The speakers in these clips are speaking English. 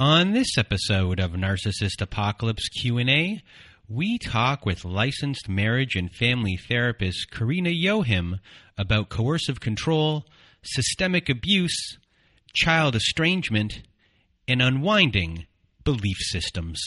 On this episode of Narcissist Apocalypse Q&A, we talk with licensed marriage and family therapist Karina Yohim about coercive control, systemic abuse, child estrangement, and unwinding belief systems.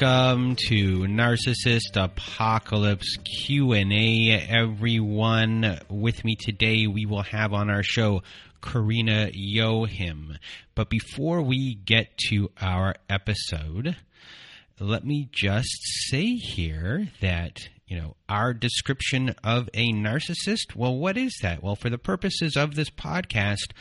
Welcome to Narcissist Apocalypse Q&A everyone. With me today we will have on our show Karina Yohim. But before we get to our episode, let me just say here that you know, our description of a narcissist. Well, what is that? Well, for the purposes of this podcast,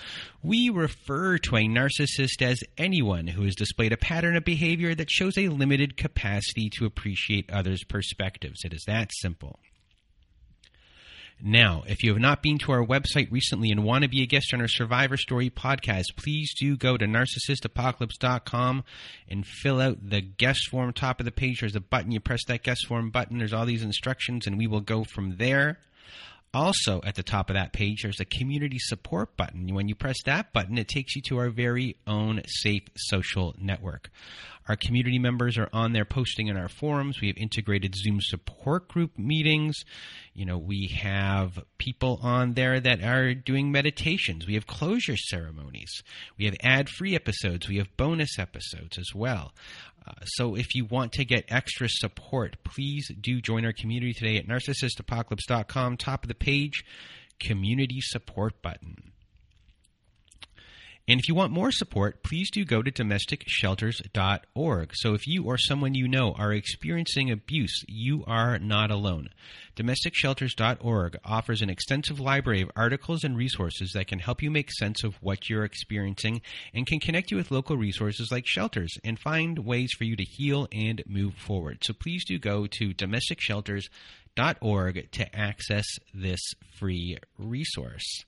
we refer to a narcissist as anyone who has displayed a pattern of behavior that shows a limited capacity to appreciate others' perspectives. It is that simple. Now, if you have not been to our website recently and want to be a guest on our Survivor Story podcast, please do go to narcissistapocalypse.com and fill out the guest form. Top of the page, there's a button. You press that guest form button. There's all these instructions, and we will go from there. Also, at the top of that page, there's a community support button. When you press that button, it takes you to our very own safe social network. Our community members are on there posting in our forums. We have integrated Zoom support group meetings. You know, we have people on there that are doing meditations. We have closure ceremonies. We have ad free episodes. We have bonus episodes as well. Uh, so if you want to get extra support, please do join our community today at narcissistapocalypse.com. Top of the page, community support button. And if you want more support, please do go to domesticshelters.org. So if you or someone you know are experiencing abuse, you are not alone. Domesticshelters.org offers an extensive library of articles and resources that can help you make sense of what you're experiencing and can connect you with local resources like shelters and find ways for you to heal and move forward. So please do go to domesticshelters.org to access this free resource.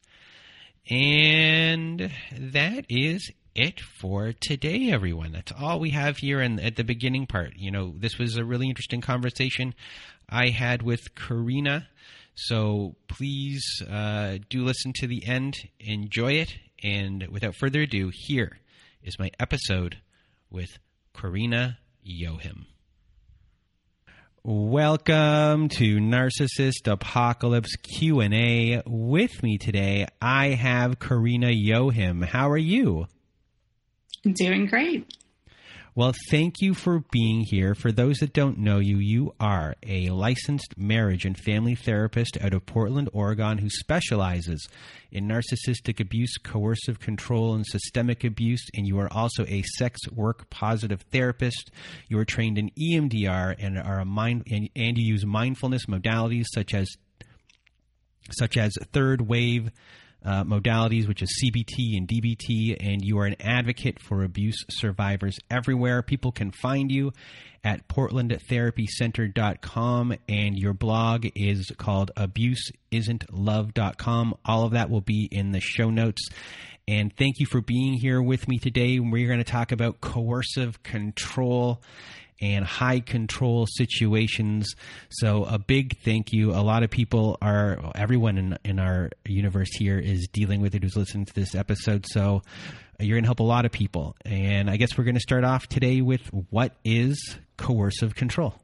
And that is it for today, everyone. That's all we have here in, at the beginning part. You know, this was a really interesting conversation I had with Karina. So please uh, do listen to the end, enjoy it, and without further ado, here is my episode with Karina Yohim. Welcome to Narcissist Apocalypse Q&A. With me today, I have Karina Yohim. How are you? Doing great. Well, thank you for being here. For those that don't know you, you are a licensed marriage and family therapist out of Portland, Oregon, who specializes in narcissistic abuse, coercive control, and systemic abuse. And you are also a sex work positive therapist. You are trained in EMDR and are a mind and, and you use mindfulness modalities such as such as third wave uh, modalities, which is CBT and DBT, and you are an advocate for abuse survivors everywhere. People can find you at portlandtherapycenter.com, and your blog is called abuseisn'tlove.com. All of that will be in the show notes. And thank you for being here with me today. We're going to talk about coercive control and high control situations. So, a big thank you. A lot of people are, everyone in, in our universe here is dealing with it who's listening to this episode. So, you're going to help a lot of people. And I guess we're going to start off today with what is coercive control?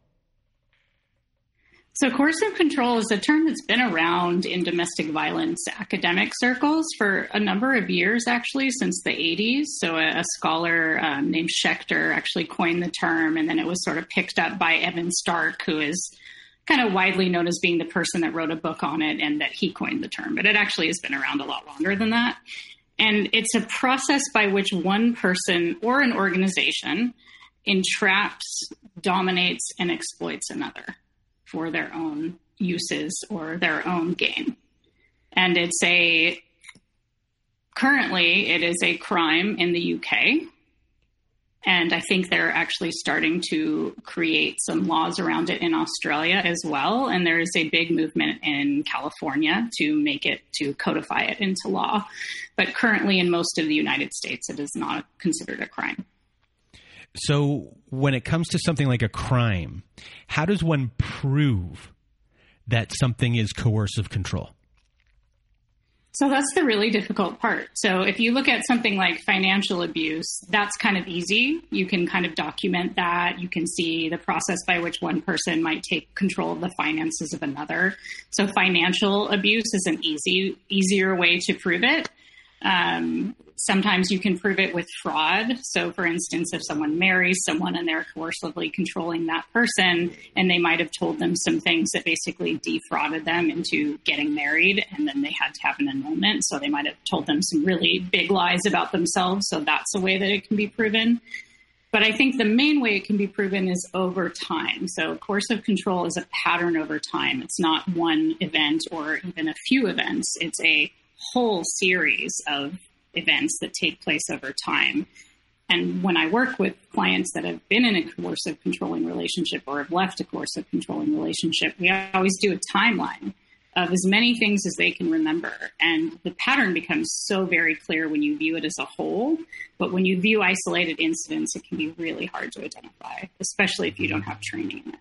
So, coercive control is a term that's been around in domestic violence academic circles for a number of years, actually, since the 80s. So, a, a scholar um, named Schechter actually coined the term, and then it was sort of picked up by Evan Stark, who is kind of widely known as being the person that wrote a book on it and that he coined the term. But it actually has been around a lot longer than that. And it's a process by which one person or an organization entraps, dominates, and exploits another for their own uses or their own gain. And it's a currently it is a crime in the UK. And I think they're actually starting to create some laws around it in Australia as well. And there is a big movement in California to make it, to codify it into law. But currently, in most of the United States, it is not considered a crime. So, when it comes to something like a crime, how does one prove that something is coercive control? So that's the really difficult part. So if you look at something like financial abuse, that's kind of easy. You can kind of document that. You can see the process by which one person might take control of the finances of another. So financial abuse is an easy, easier way to prove it. Um, sometimes you can prove it with fraud. So, for instance, if someone marries someone and they're coercively controlling that person, and they might have told them some things that basically defrauded them into getting married, and then they had to have an annulment. So, they might have told them some really big lies about themselves. So, that's a way that it can be proven. But I think the main way it can be proven is over time. So, coercive control is a pattern over time. It's not one event or even a few events. It's a whole series of events that take place over time. And when I work with clients that have been in a coercive controlling relationship or have left a coercive controlling relationship, we always do a timeline of as many things as they can remember. And the pattern becomes so very clear when you view it as a whole. But when you view isolated incidents, it can be really hard to identify, especially if you don't have training in it.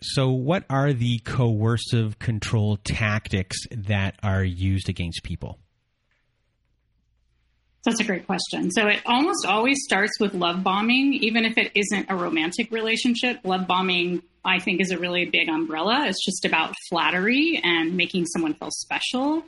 So, what are the coercive control tactics that are used against people? That's a great question. So, it almost always starts with love bombing, even if it isn't a romantic relationship. Love bombing, I think, is a really big umbrella. It's just about flattery and making someone feel special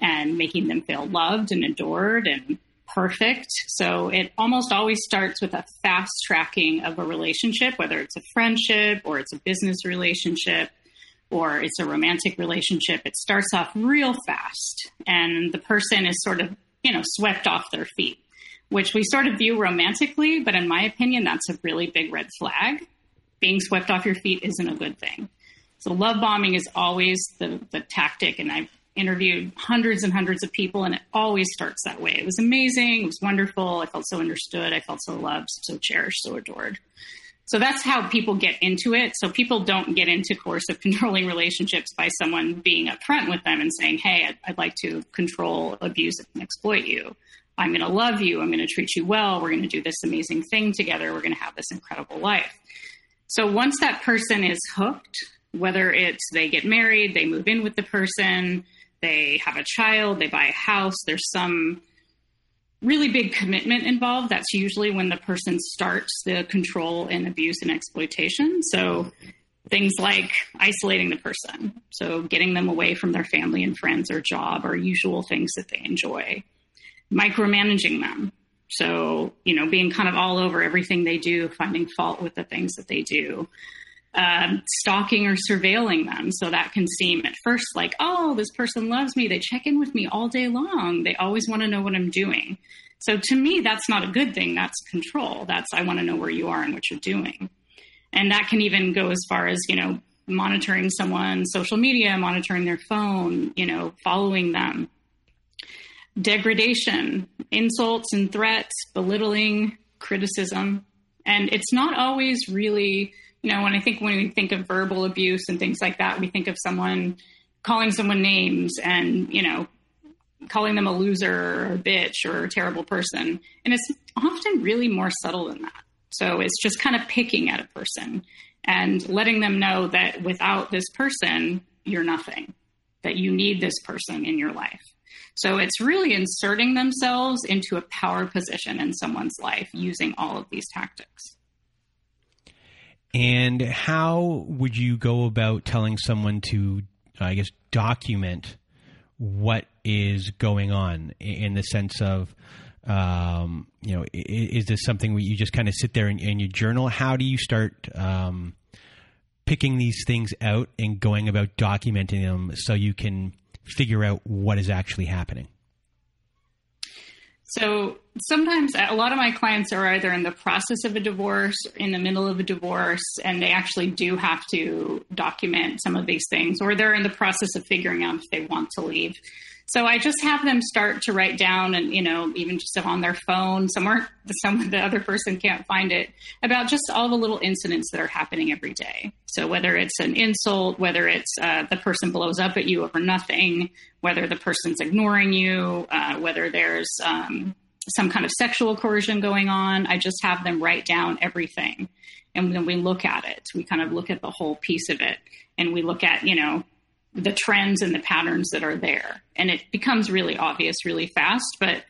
and making them feel loved and adored and perfect. So it almost always starts with a fast tracking of a relationship, whether it's a friendship or it's a business relationship or it's a romantic relationship. It starts off real fast and the person is sort of, you know, swept off their feet, which we sort of view romantically, but in my opinion, that's a really big red flag. Being swept off your feet isn't a good thing. So love bombing is always the, the tactic, and I've interviewed hundreds and hundreds of people, and it always starts that way. It was amazing. It was wonderful. I felt so understood. I felt so loved, so cherished, so adored. So that's how people get into it. So people don't get into coercive controlling relationships by someone being upfront with them and saying, Hey, I'd, I'd like to control, abuse, and exploit you. I'm going to love you. I'm going to treat you well. We're going to do this amazing thing together. We're going to have this incredible life. So once that person is hooked, whether it's they get married, they move in with the person, they have a child, they buy a house, there's some really big commitment involved. That's usually when the person starts the control and abuse and exploitation. So things like isolating the person, so getting them away from their family and friends or job or usual things that they enjoy, micromanaging them. So, you know, being kind of all over everything they do, finding fault with the things that they do um, stalking or surveilling them. So that can seem at first like, oh, this person loves me. They check in with me all day long. They always want to know what I'm doing. So to me, that's not a good thing. That's control. That's, I want to know where you are and what you're doing. And that can even go as far as, you know, monitoring someone's social media, monitoring their phone, you know, following them. Degradation, insults and threats, belittling, criticism. And it's not always really you know, when I think when we think of verbal abuse and things like that, we think of someone calling someone names and, you know, calling them a loser or a bitch or a terrible person. And it's often really more subtle than that. So it's just kind of picking at a person and letting them know that without this person, you're nothing, that you need this person in your life. So it's really inserting themselves into a power position in someone's life using all of these tactics. And how would you go about telling someone to, I guess, document what is going on in the sense of, um, you know, is this something where you just kind of sit there and, you journal? How do you start um, picking these things out and going about documenting them so you can figure out what is actually happening? So sometimes a lot of my clients are either in the process of a divorce, in the middle of a divorce, and they actually do have to document some of these things, or they're in the process of figuring out if they want to leave. So I just have them start to write down and, you know, even just on their phone, somewhere some the other person can't find it, about just all the little incidents that are happening every day. So whether it's an insult, whether it's uh, the person blows up at you over nothing, whether the person's ignoring you, uh, whether there's um, some kind of sexual coercion going on, I just have them write down everything. And then we look at it. We kind of look at the whole piece of it. And we look at, you know, the trends and the patterns that are there. And it becomes really obvious really fast. But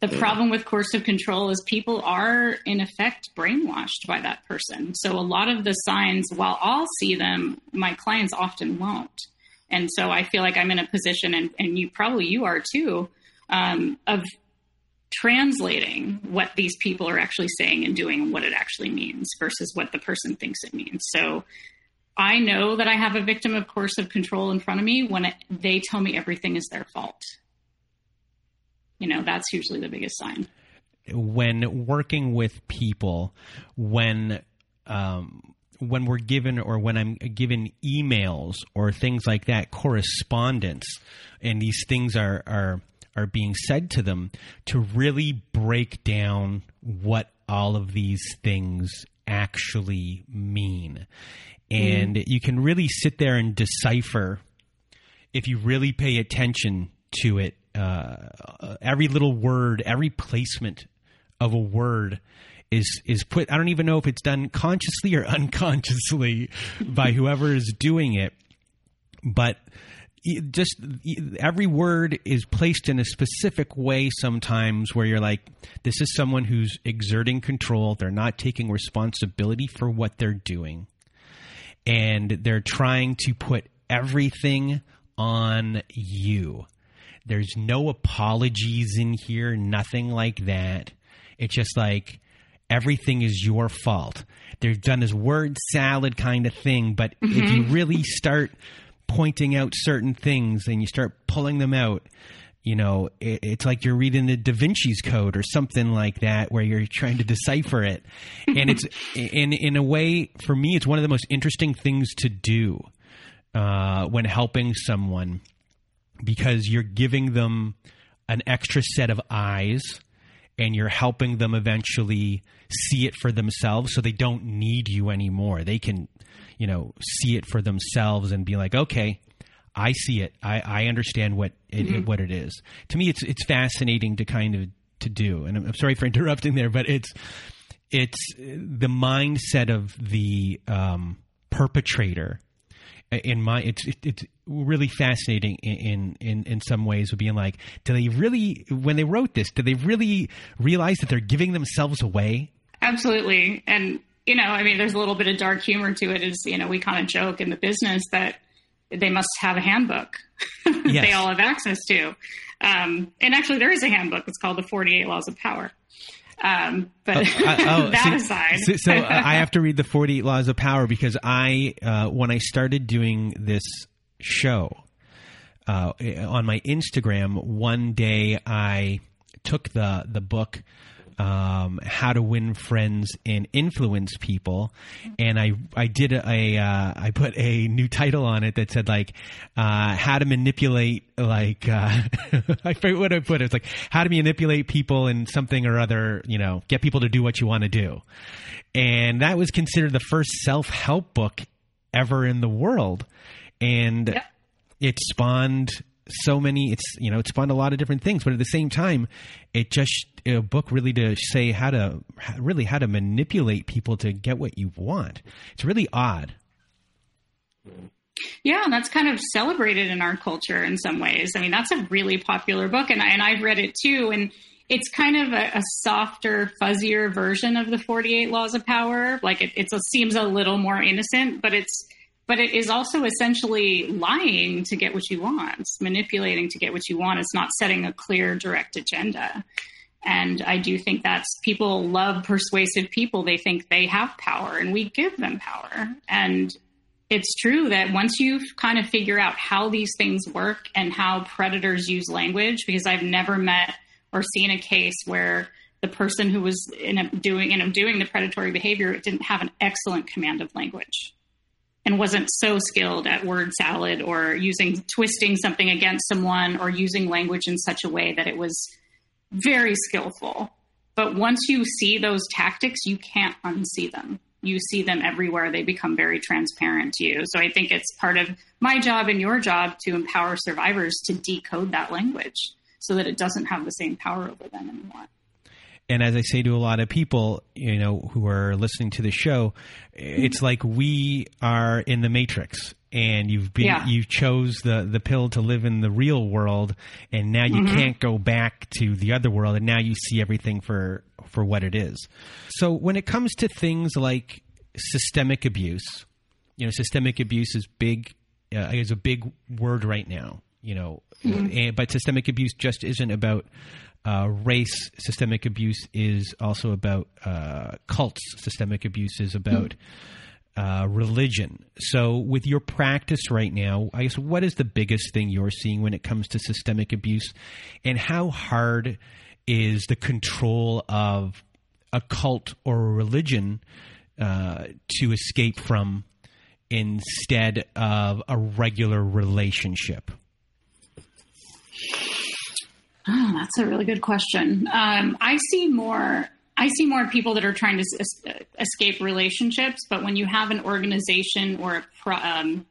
the yeah. problem with coercive control is people are, in effect, brainwashed by that person. So a lot of the signs, while I'll see them, my clients often won't. And so I feel like I'm in a position, and, and you probably you are too, um, of translating what these people are actually saying and doing and what it actually means versus what the person thinks it means. So I know that I have a victim of coercive control in front of me when it, they tell me everything is their fault. You know, that's usually the biggest sign. When working with people, when um, when we're given or when I'm given emails or things like that, correspondence, and these things are are are being said to them, to really break down what all of these things actually mean and mm. you can really sit there and decipher if you really pay attention to it. Uh, every little word, every placement of a word is is put. I don't even know if it's done consciously or unconsciously by whoever is doing it, but just every word is placed in a specific way sometimes where you're like this is someone who's exerting control they're not taking responsibility for what they're doing and they're trying to put everything on you. There's no apologies in here, nothing like that. It's just like everything is your fault. they've done this word salad kind of thing, but mm-hmm. if you really start pointing out certain things and you start pulling them out, you know, it, it's like you're reading the Da Vinci's Code or something like that, where you're trying to decipher it. and it's in in a way, for me, it's one of the most interesting things to do uh, when helping someone because you're giving them an extra set of eyes and you're helping them eventually see it for themselves so they don't need you anymore. They can, you know, see it for themselves and be like, okay, I see it. I, I understand what it, mm-hmm. what it is. To me, it's it's fascinating to kind of to do. And I'm, I'm sorry for interrupting there, but it's it's the mindset of the um, perpetrator. In my, it's it, it's really fascinating in, in in some ways. Of being like, do they really when they wrote this, did they really realize that they're giving themselves away? Absolutely, and you know, I mean, there's a little bit of dark humor to it. Is you know, we kind of joke in the business that they must have a handbook yes. they all have access to. Um, and actually, there is a handbook. It's called the 48 Laws of Power. Um, but uh, uh, oh, that so, aside, so, so I have to read the 48 Laws of Power because I, uh, when I started doing this show uh, on my Instagram, one day I took the the book um, how to win friends and influence people. And I I did a, a uh, I put a new title on it that said like uh, how to manipulate like uh, I forget what I put. It's like how to manipulate people in something or other. You know, get people to do what you want to do. And that was considered the first self help book ever in the world. And it spawned so many. It's you know it spawned a lot of different things, but at the same time, it just a book really to say how to really how to manipulate people to get what you want. It's really odd. Yeah, and that's kind of celebrated in our culture in some ways. I mean, that's a really popular book, and I, and I've read it too. And it's kind of a, a, softer, fuzzier version of the 48 Laws of Power. Like it, it seems a little more innocent, but it's but it is also essentially lying to get what you want, manipulating to get what you want. It's not setting a clear, direct agenda. And I do think that's people love persuasive people. They think they have power, and we give them power. And it's true that once you kind of figure out how these things work and how predators use language, because I've never met or seen a case where the person who was in doing in doing the predatory behavior didn't have an excellent command of language and wasn't so skilled at word salad or using twisting something against someone or using language in such a way that it was very skillful. But once you see those tactics, you can't unsee them. You see them everywhere. They become very transparent to you. So I think it's part of my job and your job to empower survivors to decode that language so that it doesn't have the same power over them anymore. And as I say to a lot of people, you know, who are listening to the show, it's like we are in the matrix and you've been yeah. you chose the the pill to live in the real world and now you mm-hmm. can't go back to the other world and now you see everything for for what it is. So when it comes to things like systemic abuse, you know, systemic abuse is big uh, is a big word right now you know, mm-hmm. and, but systemic abuse just isn't about uh, race. Systemic abuse is also about uh, cults. Systemic abuse is about uh, religion. So, with your practice right now, I guess what is the biggest thing you're seeing when it comes to systemic abuse, and how hard is the control of a cult or a religion uh, to escape from instead of a regular relationship? Oh, that's a really good question. Um, I see more. I see more people that are trying to es- escape relationships, but when you have an organization or a, pro- um,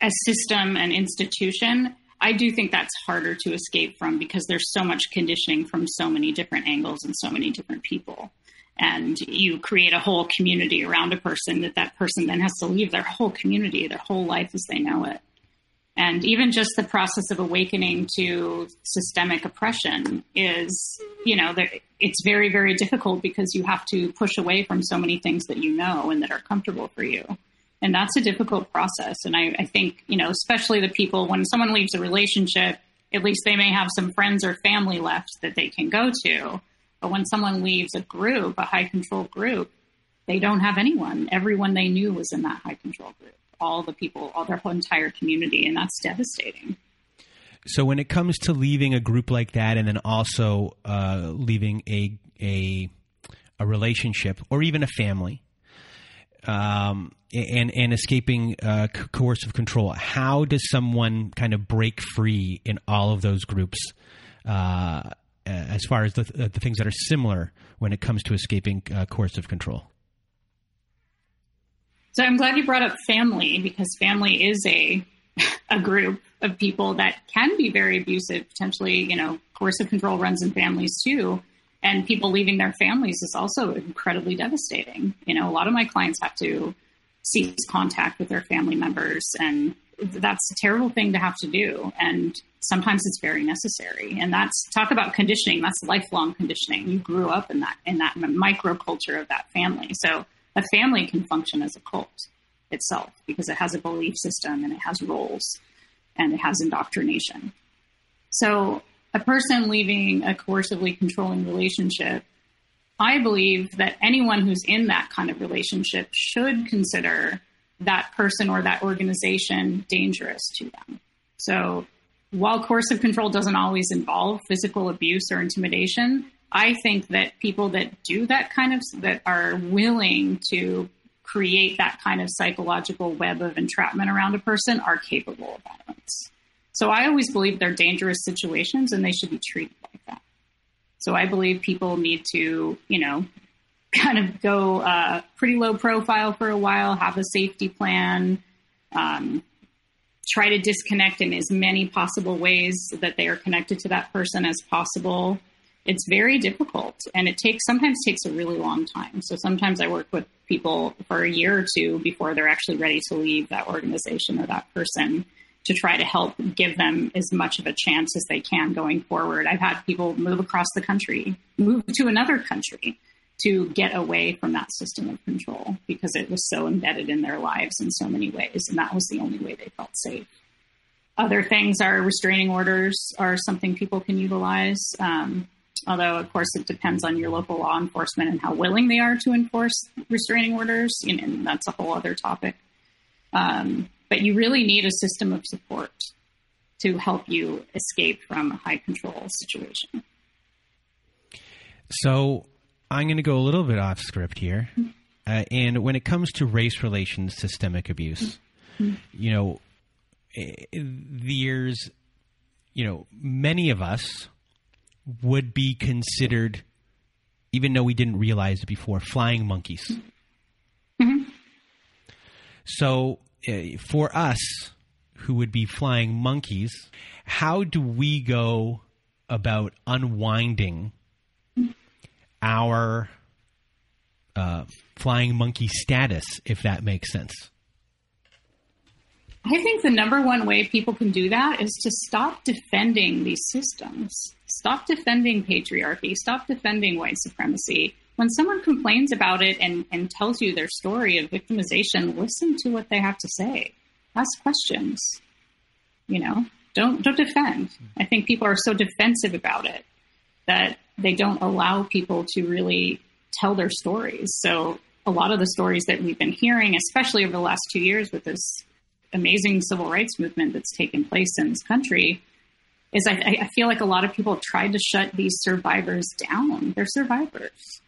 a system, an institution, I do think that's harder to escape from because there's so much conditioning from so many different angles and so many different people. And you create a whole community around a person that that person then has to leave their whole community, their whole life as they know it. And even just the process of awakening to systemic oppression is, you know, it's very, very difficult because you have to push away from so many things that you know and that are comfortable for you. And that's a difficult process. And I, I think, you know, especially the people, when someone leaves a relationship, at least they may have some friends or family left that they can go to. But when someone leaves a group, a high control group, they don't have anyone. Everyone they knew was in that high control group all the people, all their whole entire community, and that's devastating. So when it comes to leaving a group like that, and then also uh, leaving a a a relationship or even a family, um, and and escaping uh, coercive control, how does someone kind of break free in all of those groups? Uh, as far as the, the things that are similar when it comes to escaping uh, coercive control. So I'm glad you brought up family because family is a a group of people that can be very abusive, potentially, you know, coercive control runs in families too. And people leaving their families is also incredibly devastating. You know, a lot of my clients have to cease contact with their family members and that's a terrible thing to have to do. And sometimes it's very necessary. And that's talk about conditioning. That's lifelong conditioning. You grew up in that, in that microculture of that family. So a family can function as a cult itself because it has a belief system and it has roles and it has indoctrination. So, a person leaving a coercively controlling relationship, I believe that anyone who's in that kind of relationship should consider that person or that organization dangerous to them. So, while coercive control doesn't always involve physical abuse or intimidation, I think that people that do that kind of that are willing to create that kind of psychological web of entrapment around a person are capable of violence. So I always believe they're dangerous situations and they should be treated like that. So I believe people need to, you know, kind of go uh, pretty low profile for a while, have a safety plan, um, try to disconnect in as many possible ways that they are connected to that person as possible. It's very difficult and it takes sometimes takes a really long time. So sometimes I work with people for a year or two before they're actually ready to leave that organization or that person to try to help give them as much of a chance as they can going forward. I've had people move across the country, move to another country to get away from that system of control because it was so embedded in their lives in so many ways. And that was the only way they felt safe. Other things are restraining orders are something people can utilize. Um, although, of course, it depends on your local law enforcement and how willing they are to enforce restraining orders. You know, and that's a whole other topic. Um, but you really need a system of support to help you escape from a high control situation. So, I'm going to go a little bit off script here. Uh, and when it comes to race relations systemic abuse, you know, eh, there's, you know, many of us would be considered, even though we didn't realize it before, flying monkeys. Mm-hmm. So uh, for us who would be flying monkeys, how do we go about unwinding our uh, flying monkey status, if that makes sense? I think the number one way people can do that is to stop defending these systems. Stop defending patriarchy. Stop defending white supremacy. When someone complains about it and, and tells you their story of victimization, listen to what they have to say. Ask questions. You know, don't don't defend. I think people are so defensive about it that they don't allow people to really tell their stories. So a lot of the stories that we've been hearing, especially over the last two years with this amazing civil rights movement that's taken place in this country, is I, I feel like a lot of people tried to shut these survivors down. They're survivors.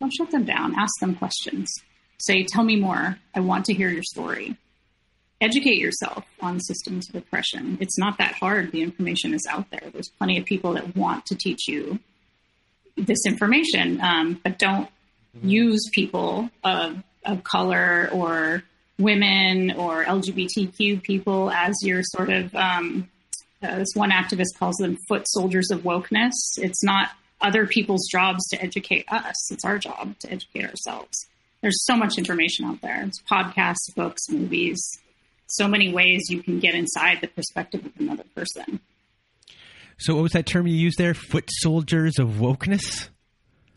Don't shut them down. Ask them questions. Say, tell me more. I want to hear your story. Educate yourself on systems of oppression. It's not that hard. The information is out there. There's plenty of people that want to teach you this information, um, but don't use people of, of color or women or LGBTQ people as your sort of um, uh, this one activist calls them foot soldiers of wokeness. It's not other people's jobs to educate us. It's our job to educate ourselves. There's so much information out there. It's podcasts, books, movies, so many ways you can get inside the perspective of another person. So, what was that term you used there? Foot soldiers of wokeness?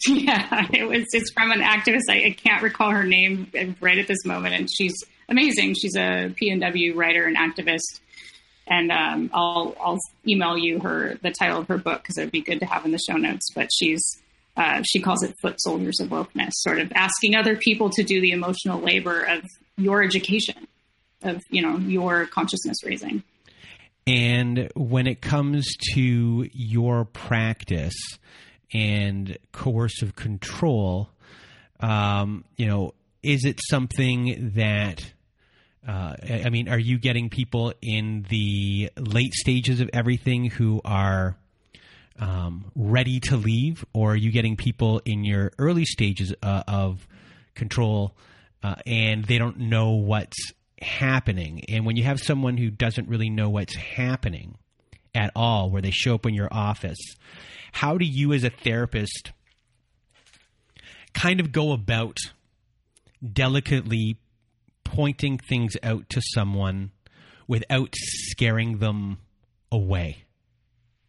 Yeah, it was. It's from an activist. I, I can't recall her name right at this moment, and she's amazing. She's a PNW writer and activist, and um, I'll I'll email you her the title of her book because it would be good to have in the show notes. But she's uh, she calls it foot soldiers of wokeness, sort of asking other people to do the emotional labor of your education, of you know your consciousness raising. And when it comes to your practice and coercive control, um, you know, is it something that uh, I mean, are you getting people in the late stages of everything who are um, ready to leave, or are you getting people in your early stages uh, of control uh, and they don't know what's happening? And when you have someone who doesn't really know what's happening at all, where they show up in your office, how do you as a therapist kind of go about delicately pointing things out to someone without scaring them away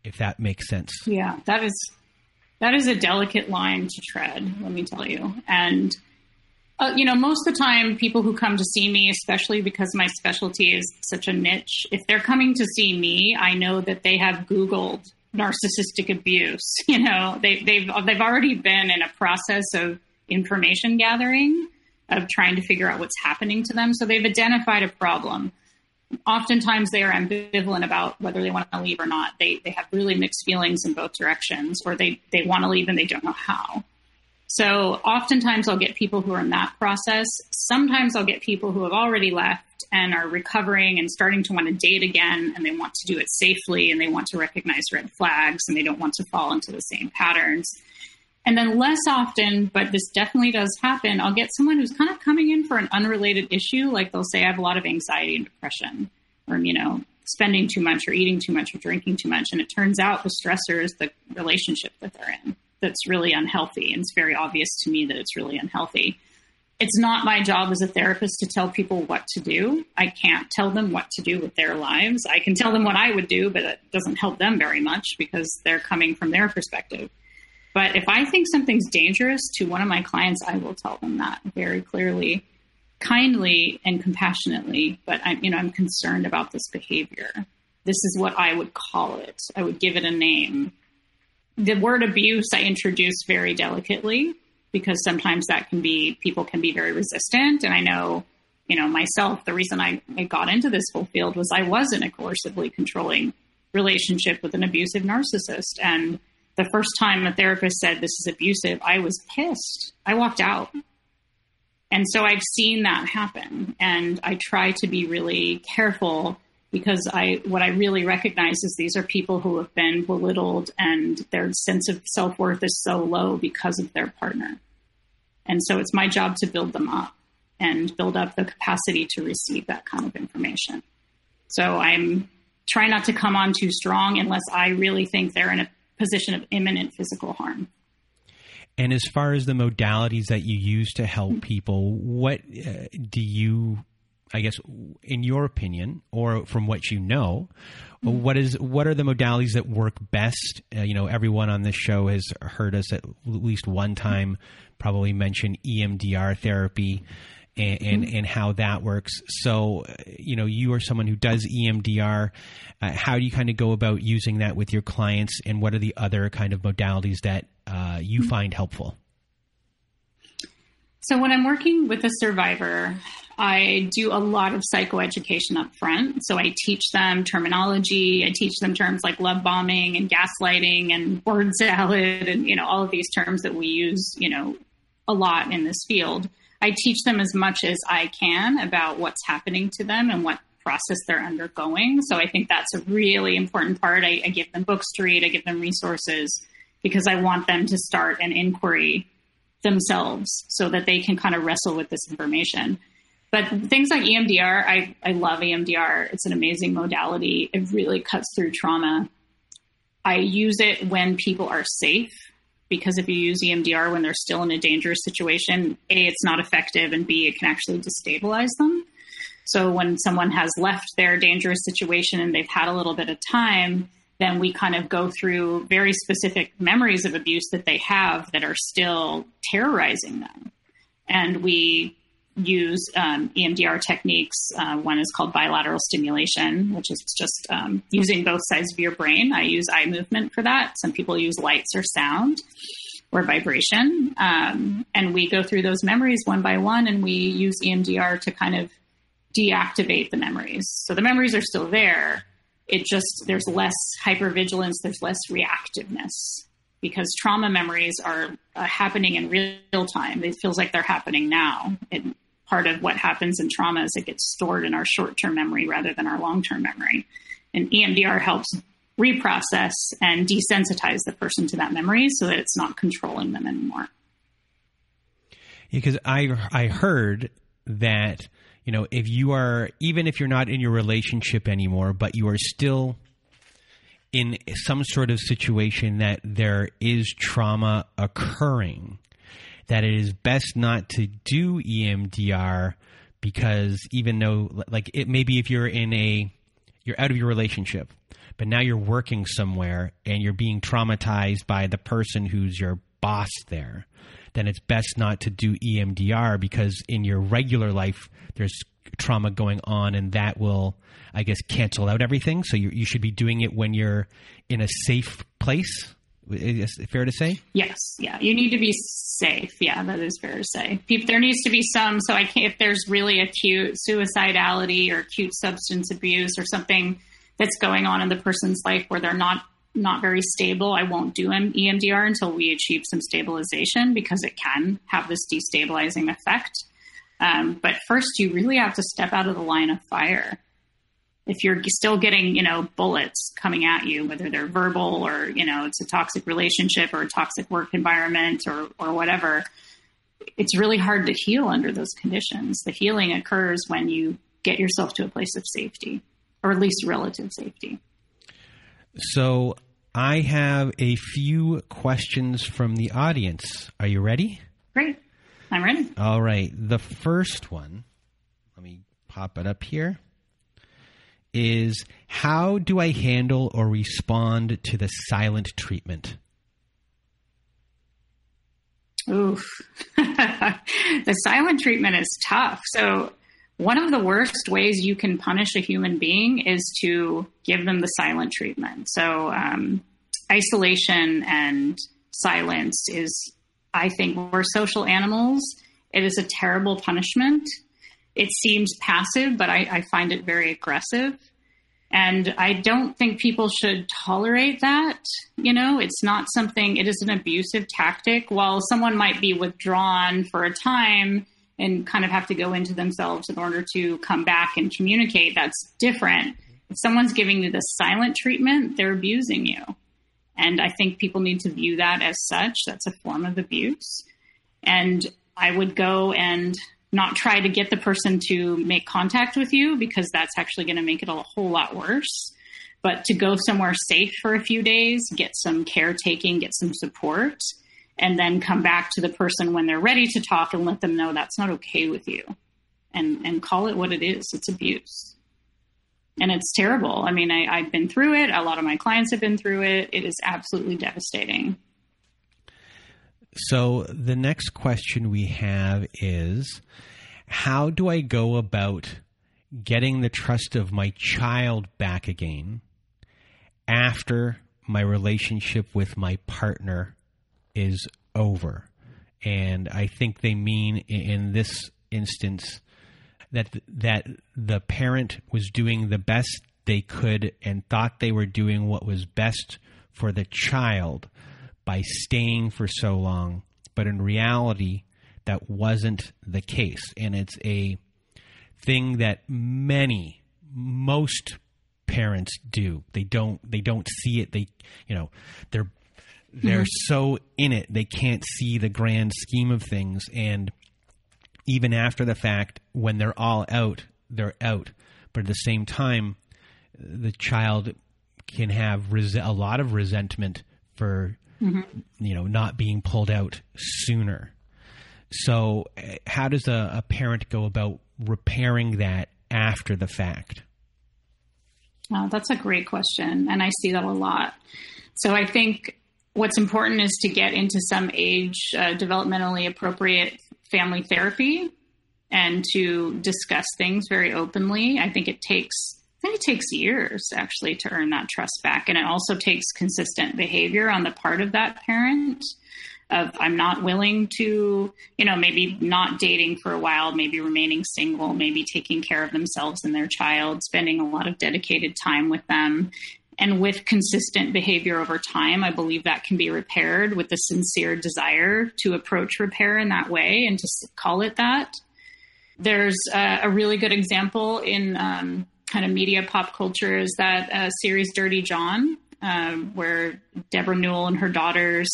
if that makes sense. Yeah that is that is a delicate line to tread let me tell you. And uh, you know most of the time people who come to see me especially because my specialty is such a niche if they're coming to see me i know that they have googled narcissistic abuse you know. They, they've they've already been in a process of information gathering of trying to figure out what's happening to them. So they've identified a problem. Oftentimes they are ambivalent about whether they want to leave or not. They they have really mixed feelings in both directions, or they they want to leave and they don't know how. So oftentimes I'll get people who are in that process. Sometimes I'll get people who have already left and are recovering and starting to want to date again and they want to do it safely and they want to recognize red flags and they don't want to fall into the same patterns. And then less often, but this definitely does happen, I'll get someone who's kind of coming in for an unrelated issue. Like they'll say, I have a lot of anxiety and depression. or, you know, spending too much or eating too much or drinking too much. And it turns out the stressor is the relationship that they're in that's really unhealthy. And it's very obvious to me that it's really unhealthy. It's not my job as a therapist to tell people what to do. I can't tell them what to do with their lives. I can tell them what I would do, but it doesn't help them very much because they're coming from their perspective. But if I think something's dangerous to one of my clients, I will tell them that very clearly, kindly and compassionately. But I'm, you know, I'm concerned about this behavior. This is what I would call it. I would give it a name. The word abuse I introduce very delicately because sometimes that can be people can be very resistant. And I know, you know, myself, the reason I, I got into this whole field was I was in a coercively controlling relationship with an abusive narcissist. And the first time a therapist said this is abusive, I was pissed. I walked out. And so I've seen that happen. And I try to be really careful because I what I really recognize is these are people who have been belittled and their sense of self-worth is so low because of their partner. And so it's my job to build them up and build up the capacity to receive that kind of information. So I'm trying not to come on too strong unless I really think they're in a position of imminent physical harm. And as far as the modalities that you use to help people, what uh, do you, I guess, in your opinion, or from what you know, mm-hmm. what is what are the modalities that work best? Uh, you know, everyone on this show has heard us at least one time probably mention EMDR therapy and, and, mm-hmm. and, how that works. So, you know, you are someone who does EMDR. Uh, how do you kind of go about using that with your clients, and what are the other kind of modalities that uh, you mm-hmm. find helpful? So, when I'm working with a survivor, I do a lot of psychoeducation up front. So, I teach them terminology. I teach them terms like love bombing and gaslighting and word salad and, you know, all of these terms that we use, you know, a lot in this field. I teach them as much as I can about what's happening to them and what process they're undergoing. So I think that's a really important part. I, I give them books to read, I give them resources because I want them to start an inquiry themselves so that they can kind of wrestle with this information. But things like EMDR, I, I love EMDR. It's an amazing modality. It really cuts through trauma. I use it when people are safe because if you use EMDR when they're still in a dangerous situation, A, it's not effective, and B, it can actually destabilize them. So when someone has left their dangerous situation and they've had a little bit of time, then we kind of go through very specific memories of abuse that they have that are still terrorizing them. And we use um, EMDR techniques. Uh, one is called bilateral stimulation, which is just um, using both sides of your brain. I use eye movement for that. Some people use lights or sound or vibration. Um, and we go through those memories one by one and we use EMDR to kind of deactivate the memories. So the memories are still there. It just, there's less hypervigilance, there's less reactiveness because trauma memories are uh, happening in real time. It feels like they're happening now. And part of what happens in trauma is it gets stored in our short term memory rather than our long term memory. And EMDR helps reprocess and desensitize the person to that memory so that it's not controlling them anymore. Because I I heard that you know if you are even if you're not in your relationship anymore, but you are still in some sort of situation that there is trauma occurring, that it is best not to do EMDR because even though like it maybe if you're in a you're out of your relationship but now you're working somewhere and you're being traumatized by the person who's your boss there then it's best not to do EMDR because in your regular life there's trauma going on and that will I guess cancel out everything. So you you should be doing it when you're in a safe place is it fair to say? Yes. Yeah. You need to be safe. Yeah, that is fair to say. There needs to be some. So I can't, if there's really acute suicidality or acute substance abuse or something that's going on in the person's life where they're not not very stable, I won't do an EMDR until we achieve some stabilization because it can have this destabilizing effect. Um, but first, you really have to step out of the line of fire if you're still getting, you know, bullets coming at you, whether they're verbal or, you know, it's a toxic relationship or a toxic work environment or, or whatever, it's really hard to heal under those conditions. The healing occurs when you get yourself to a place of safety. or at least relative safety. So I have a few questions from the audience. Are you ready? Great. I'm ready. All right. The first one, let me pop it up here, is how do I handle or respond to the silent treatment? Oof. the silent treatment is tough. So, one of the worst ways you can punish a human being is to give them the silent treatment. So, um, isolation and silence is, I think, we're social animals. It is a terrible punishment. It seems passive, but I, I find it very aggressive. And I don't think people should tolerate that. You know, it's not something, it is an abusive tactic. While someone might be withdrawn for a time and kind of have to go into themselves in order to come back and communicate, that's different. If someone's giving you the silent treatment, they're abusing you. And I think people need to view that as such. That's a form of abuse. And I would go and not try to get the person to make contact with you because that's actually going to make it a whole lot worse. But to go somewhere safe for a few days, get some caretaking, get some support, and then come back to the person when they're ready to talk and let them know that's not okay with you and, and call it what it is. It's abuse. And it's terrible. I mean, I, I've been through it. A lot of my clients have been through it. It is absolutely devastating. So the next question we have is how do I go about getting the trust of my child back again after my relationship with my partner is over? And I think they mean in this instance that that the parent was doing the best they could and thought they were doing what was best for the child by staying for so long, but in reality, that wasn't the case. And it's a thing that many, most parents do. They don't, they don't see it. They, you know, they're, they're mm-hmm. so in it, they can't see the grand scheme of things. And even after the fact, when they're all out, they're out. But at the same time, the child can have res- a lot of resentment for mm-hmm. you know, not being pulled out sooner. So, eh, how does a, a parent go about repairing that after the fact? Oh, that's a great question. And I see that a lot. So, I think what's important is to get into some age uh, developmentally appropriate family therapy and to discuss things very openly. I think it takes think it takes years actually to earn that trust back. And it also takes consistent behavior on the part of that parent of I'm not willing to, you know, maybe not dating for a while, maybe remaining single, maybe taking care of themselves and their child, spending a lot of dedicated time with them. And with consistent behavior over time, I believe that can be repaired with a sincere desire to approach repair in that way and to call it that. There's a, a really good example in um, kind of media pop culture is that uh, series Dirty John, um, where Deborah Newell and her daughters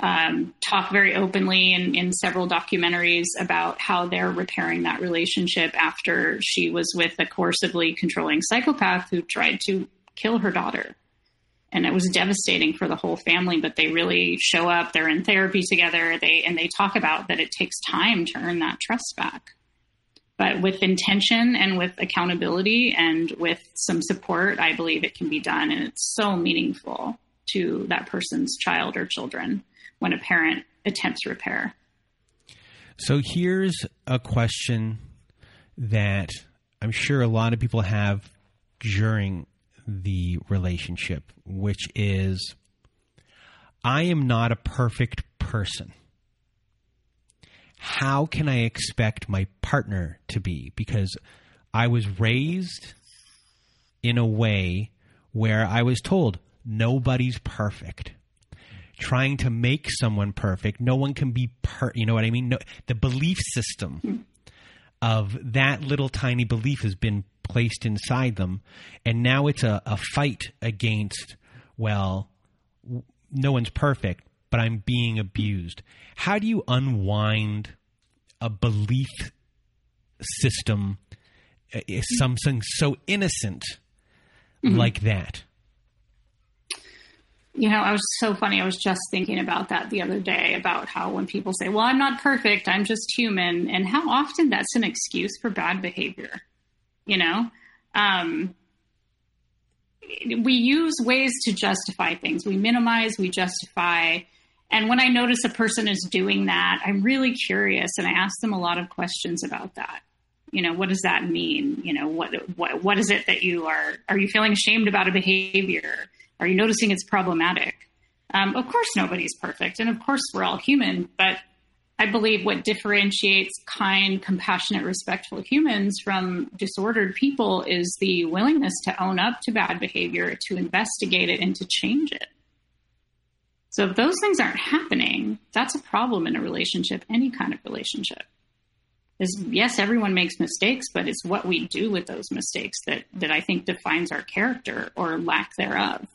um, talk very openly in, in several documentaries about how they're repairing that relationship after she was with a coercively controlling psychopath who tried to kill her daughter. And it was devastating for the whole family, but they really show up. They're in therapy together. They and they talk about that it takes time to earn that trust back but with intention and with accountability and with some support, I believe it can be done. And it's so meaningful to that person's child or children when a parent attempts repair. So here's a question that I'm sure a lot of people have during the relationship, which is I am not a perfect person how can I expect my partner to be? Because I was raised in a way where I was told nobody's perfect. Trying to make someone perfect, no one can be per. You know what I mean? No, the belief system hmm. of that little tiny belief has been placed inside them, and now it's a, a fight against. Well, no one's perfect, but I'm being abused. How do you unwind a belief system, uh, something so innocent mm-hmm. like that? You know, I was so funny. I was just thinking about that the other day about how when people say, well, I'm not perfect, I'm just human, and how often that's an excuse for bad behavior. You know, um, we use ways to justify things. We minimize, we justify. And when I notice a person is doing that, I'm really curious and I ask them a lot of questions about that. You know, what does that mean? You know, what what what is it that you are are you feeling ashamed about a behavior? Are you noticing it's problematic? Um, of course, nobody's perfect, and of course, we're all human. But I believe what differentiates kind, compassionate, respectful humans from disordered people is the willingness to own up to bad behavior, to investigate it, and to change it. So if those things aren't happening, that's a problem in a relationship, any kind of relationship. Is yes, everyone makes mistakes, but it's what we do with those mistakes that that I think defines our character or lack thereof.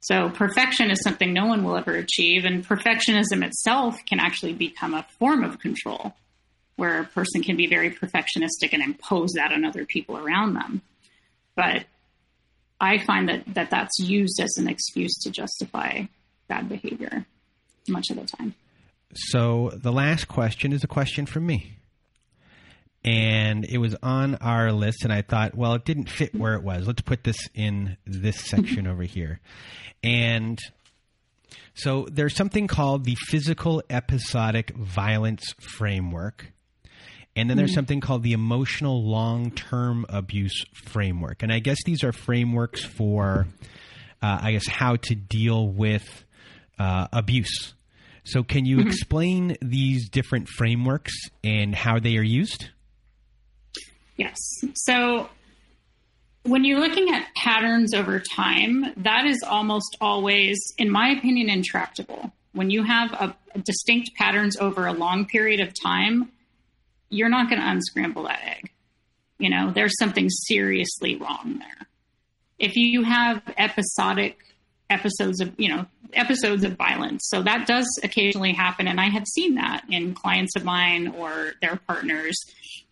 So perfection is something no one will ever achieve, and perfectionism itself can actually become a form of control, where a person can be very perfectionistic and impose that on other people around them. But I find that, that that's used as an excuse to justify bad behavior much of the time. So the last question is a question from me. And it was on our list, and I thought, well, it didn't fit where it was. Let's put this in this section over here. And so there's something called the Physical Episodic Violence Framework. And then there's mm. something called the Emotional Long Term Abuse Framework. And I guess these are frameworks for, uh, I guess, how to deal with uh, abuse. So, can you mm-hmm. explain these different frameworks and how they are used? Yes. So, when you're looking at patterns over time, that is almost always, in my opinion, intractable. When you have a, a distinct patterns over a long period of time, you're not going to unscramble that egg. You know, there's something seriously wrong there. If you have episodic episodes of, you know, episodes of violence. So that does occasionally happen. And I have seen that in clients of mine or their partners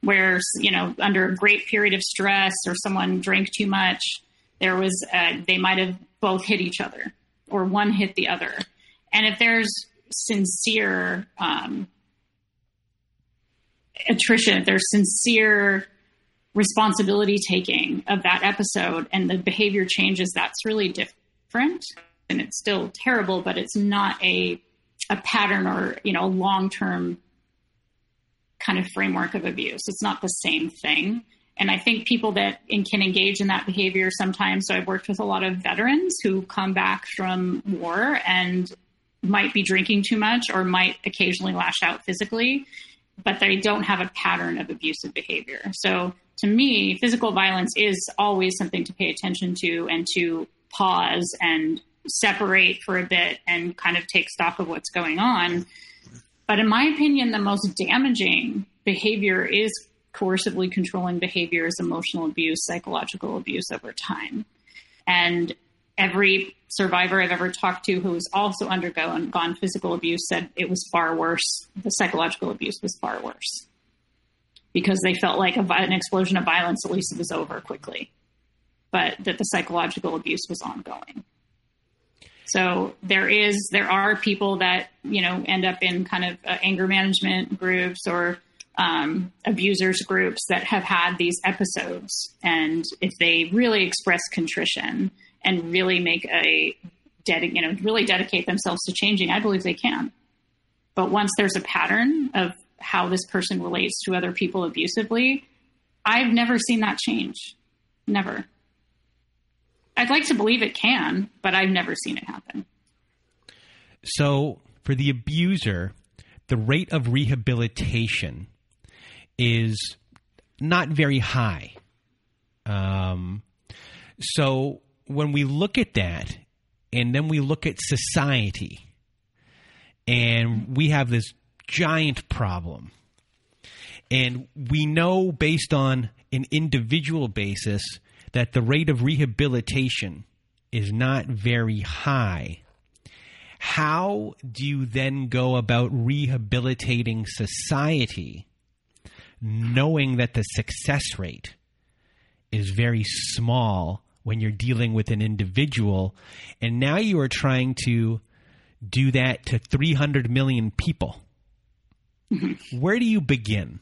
where you know under a great period of stress or someone drank too much there was uh, they might have both hit each other or one hit the other and if there's sincere um, attrition there's sincere responsibility taking of that episode and the behavior changes that's really different and it's still terrible but it's not a a pattern or you know long term kind of framework of abuse. It's not the same thing. And I think people that can engage in that behavior sometimes, so I've worked with a lot of veterans who come back from war and might be drinking too much or might occasionally lash out physically, but they don't have a pattern of abusive behavior. So to me, physical violence is always something to pay attention to and to pause and separate for a bit and kind of take stock of what's going on but in my opinion, the most damaging behavior is coercively controlling behaviors, emotional abuse, psychological abuse over time. And every survivor I've ever talked to who has also undergone gone physical abuse said it was far worse. The psychological abuse was far worse because they felt like a, an explosion of violence, at least it was over quickly, but that the psychological abuse was ongoing. So there is, there are people that, you know, end up in kind of uh, anger management groups or um, abusers groups that have had these episodes. And if they really express contrition and really make a, you know, really dedicate themselves to changing, I believe they can. But once there's a pattern of how this person relates to other people abusively, I've never seen that change. Never. I'd like to believe it can, but I've never seen it happen. So, for the abuser, the rate of rehabilitation is not very high. Um, so, when we look at that, and then we look at society, and we have this giant problem, and we know based on an individual basis that the rate of rehabilitation is not very high, how do you then go about rehabilitating society knowing that the success rate is very small when you're dealing with an individual. And now you are trying to do that to 300 million people. Where do you begin?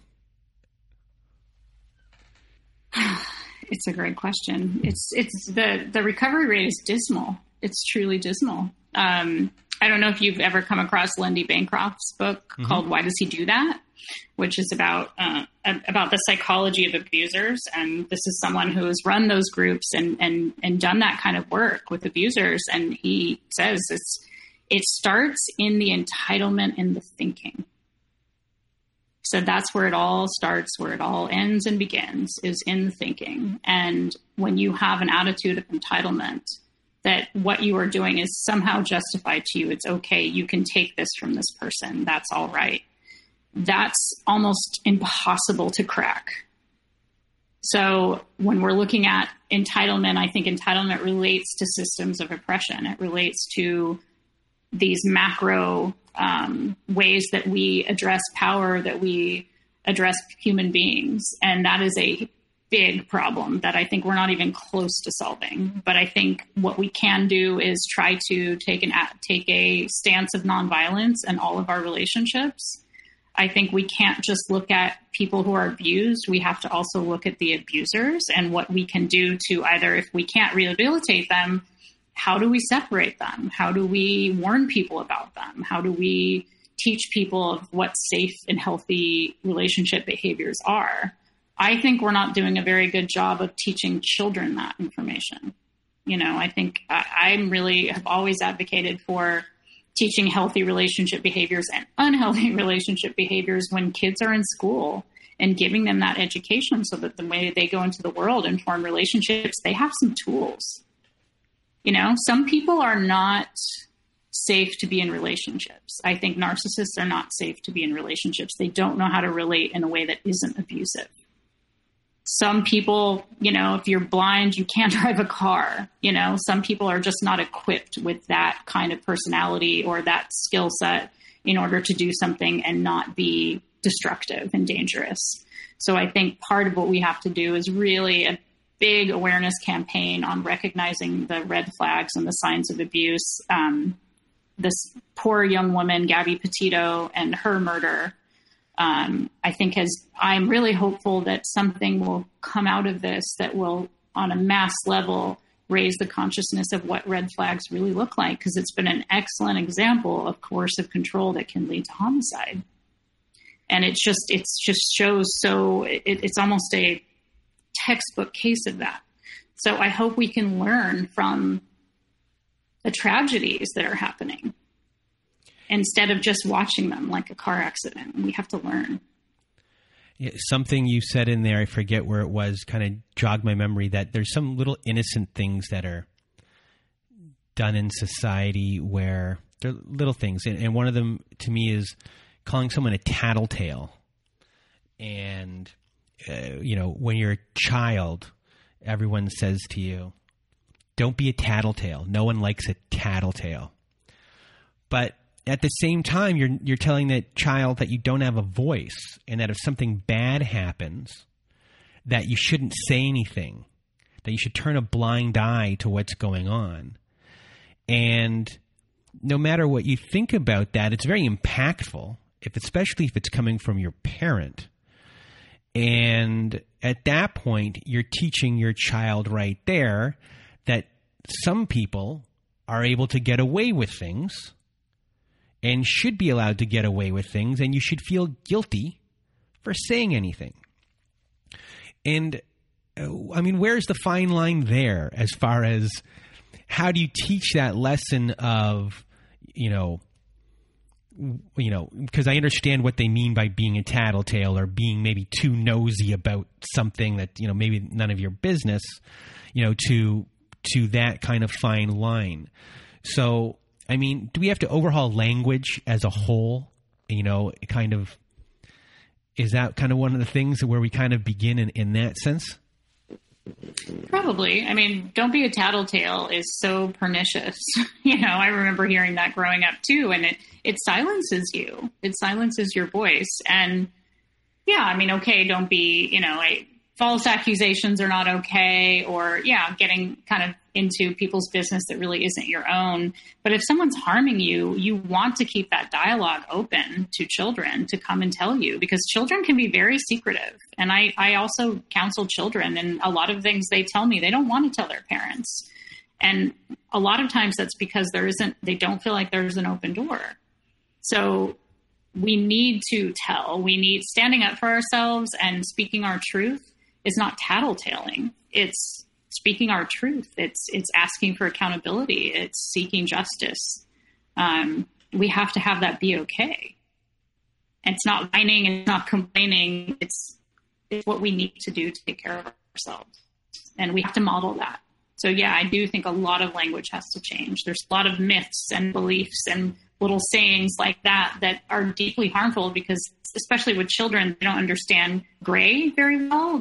It's a great question. It's it's the the recovery rate is dismal. It's truly dismal. Um, I don't know if you've ever come across Lundy Bancroft's book mm-hmm. called "Why Does He Do That," which is about uh, about the psychology of abusers. And this is someone who has run those groups and and and done that kind of work with abusers. And he says it's it starts in the entitlement in the thinking. So that's where it all starts, where it all ends and begins, is in thinking. And when you have an attitude of entitlement, that what you are doing is somehow justified to you, it's okay, you can take this from this person, that's all right. That's almost impossible to crack. So when we're looking at entitlement, I think entitlement relates to systems of oppression. It relates to these macro um, ways that we address power, that we address human beings. And that is a big problem that I think we're not even close to solving. But I think what we can do is try to take an take a stance of nonviolence in all of our relationships. I think we can't just look at people who are abused. We have to also look at the abusers and what we can do to either, if we can't rehabilitate them, how do we separate them? How do we warn people about them? How do we teach people of what safe and healthy relationship behaviors are? I think we're not doing a very good job of teaching children that information. You know, I think I, am really have always advocated for teaching healthy relationship behaviors and unhealthy relationship behaviors when kids are in school and giving them that education so that the way they go into the world and form relationships, they have some tools you know, some people are not safe to be in relationships. I think narcissists are not safe to be in relationships. They don't know how to relate in a way that isn't abusive. Some people, you know, if you're blind, you can't drive a car. You know, some people are just not equipped with that kind of personality or that skill set in order to do something and not be destructive and dangerous. So I think part of what we have to do is really big awareness campaign on recognizing the red flags and the signs of abuse. Um, this poor young woman, Gabby Petito, and her murder, um, I think has. I'm really hopeful that something will come out of this that will, on a mass level, raise the consciousness of what red flags really look like because it's been an excellent example of coercive control that can lead to homicide and it's just it's just shows so it, it's almost a textbook case of that. So I hope we can learn from the tragedies that are happening instead of just watching them like a car accident. We have to learn. Yeah, something you said in there, I forget where it was, kind of jogged my memory that there's some little innocent things that are done in society where they're little things. And, and one of them to me is calling someone a tattletale. And uh, you know, when you're a child, everyone says to you, don't be a tattletale. No one likes a tattletale. But at the same time, you're, you're telling that child that you don't have a voice and that if something bad happens, that you shouldn't say anything, that you should turn a blind eye to what's going on. And no matter what you think about that, it's very impactful, if especially if it's coming from your parent. And at that point, you're teaching your child right there that some people are able to get away with things and should be allowed to get away with things, and you should feel guilty for saying anything. And uh, I mean, where's the fine line there as far as how do you teach that lesson of, you know, you know, because I understand what they mean by being a tattletale or being maybe too nosy about something that you know maybe none of your business, you know, to to that kind of fine line. So, I mean, do we have to overhaul language as a whole? You know, kind of is that kind of one of the things where we kind of begin in, in that sense? Probably. I mean, don't be a tattletale is so pernicious. you know, I remember hearing that growing up too, and it it silences you. It silences your voice. And yeah, I mean, okay, don't be, you know, I false accusations are not okay or yeah getting kind of into people's business that really isn't your own. But if someone's harming you you want to keep that dialogue open to children to come and tell you because children can be very secretive. And i i also counsel children and a lot of things they tell me they don't want to tell their parents. And a lot of times that's because there isn't they don't feel like there's an open door. So we need to tell. We need standing up for ourselves and speaking our truth is not tattletaling. It's speaking our truth. It's it's asking for accountability. It's seeking justice. Um, we have to have that be okay. It's not whining and not complaining. It's it's what we need to do to take care of ourselves, and we have to model that. So yeah, I do think a lot of language has to change. There's a lot of myths and beliefs and little sayings like that that are deeply harmful because especially with children, they don't understand gray very well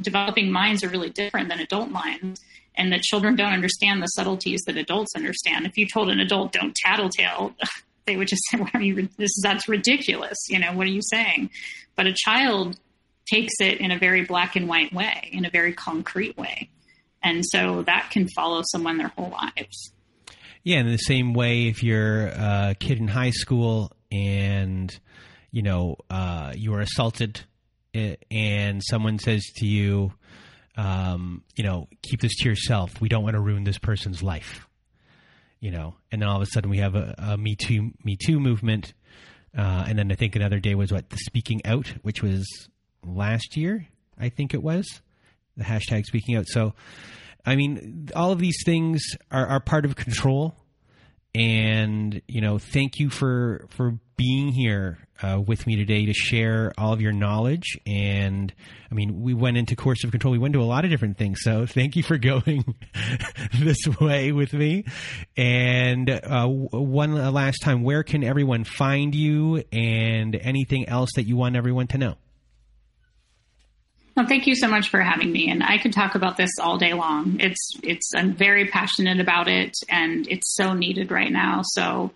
developing minds are really different than adult minds and that children don't understand the subtleties that adults understand. If you told an adult don't tattletale, they would just say, "Why are you? This that's ridiculous." You know, what are you saying? But a child takes it in a very black and white way, in a very concrete way, and so that can follow someone their whole lives. Yeah, in the same way, if you're a kid in high school and you know uh, you were assaulted and someone says to you, um, you know, keep this to yourself. We don't want to ruin this person's life. You know, and then all of a sudden we have a, a Me Too Me Too movement, uh, and then I think another day was what the Speaking Out, which was last year. I think it was the hashtag Speaking Out. So, I mean, all of these things are, are part of control and you know thank you for for being here uh, with me today to share all of your knowledge. And i mean we went into coercive control. We went to a lot of different things. So thank you for going this way with me. And uh, one last time where can everyone find you and anything else that you want everyone to know well, thank you so much for having me. And I could talk about this all day long. It's it's I'm very passionate about it and it's so needed right now. So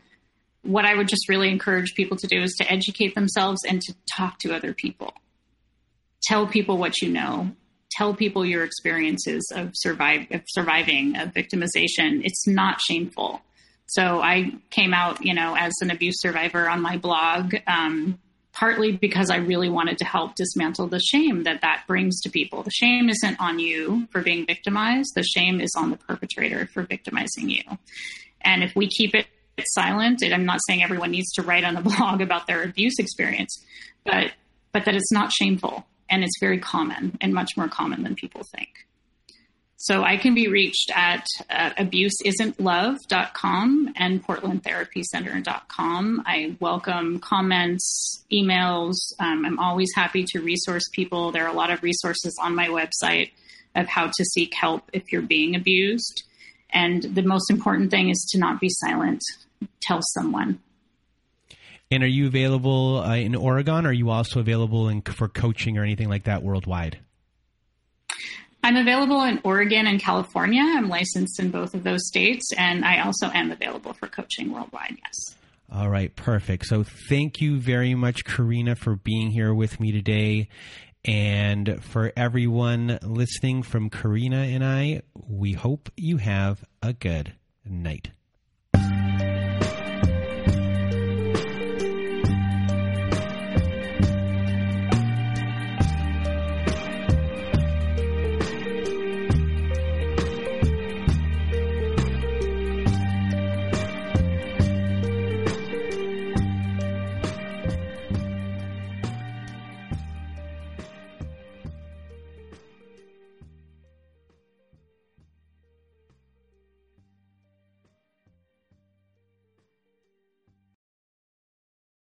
what I would just really encourage people to do is to educate themselves and to talk to other people. Tell people what you know. Tell people your experiences of survive of surviving of victimization. It's not shameful. So I came out, you know, as an abuse survivor on my blog. Um, partly because I really wanted to help dismantle the shame that that brings to people. The shame isn't on you for being victimized, the shame is on the perpetrator for victimizing you. And if we keep it silent, I'm not saying everyone needs to write on a blog about their abuse experience, but but that it's not shameful and it's very common and much more common than people think. So I can be reached at uh, abuseisn'tlove.com and portlandtherapycenter.com. I welcome comments, emails. Um, I'm always happy to resource people. There are a lot of resources on my website of how to seek help if you're being abused. And the most important thing is to not be silent. Tell someone. And are you available uh, in Oregon? Are you also available in, for coaching or anything like that worldwide? I'm available in Oregon and California. I'm licensed in both of those states, and I also am available for coaching worldwide, yes. All right, perfect. So thank you very much, Karina, for being here with me today. And for everyone listening from Karina and I, we hope you have a good night.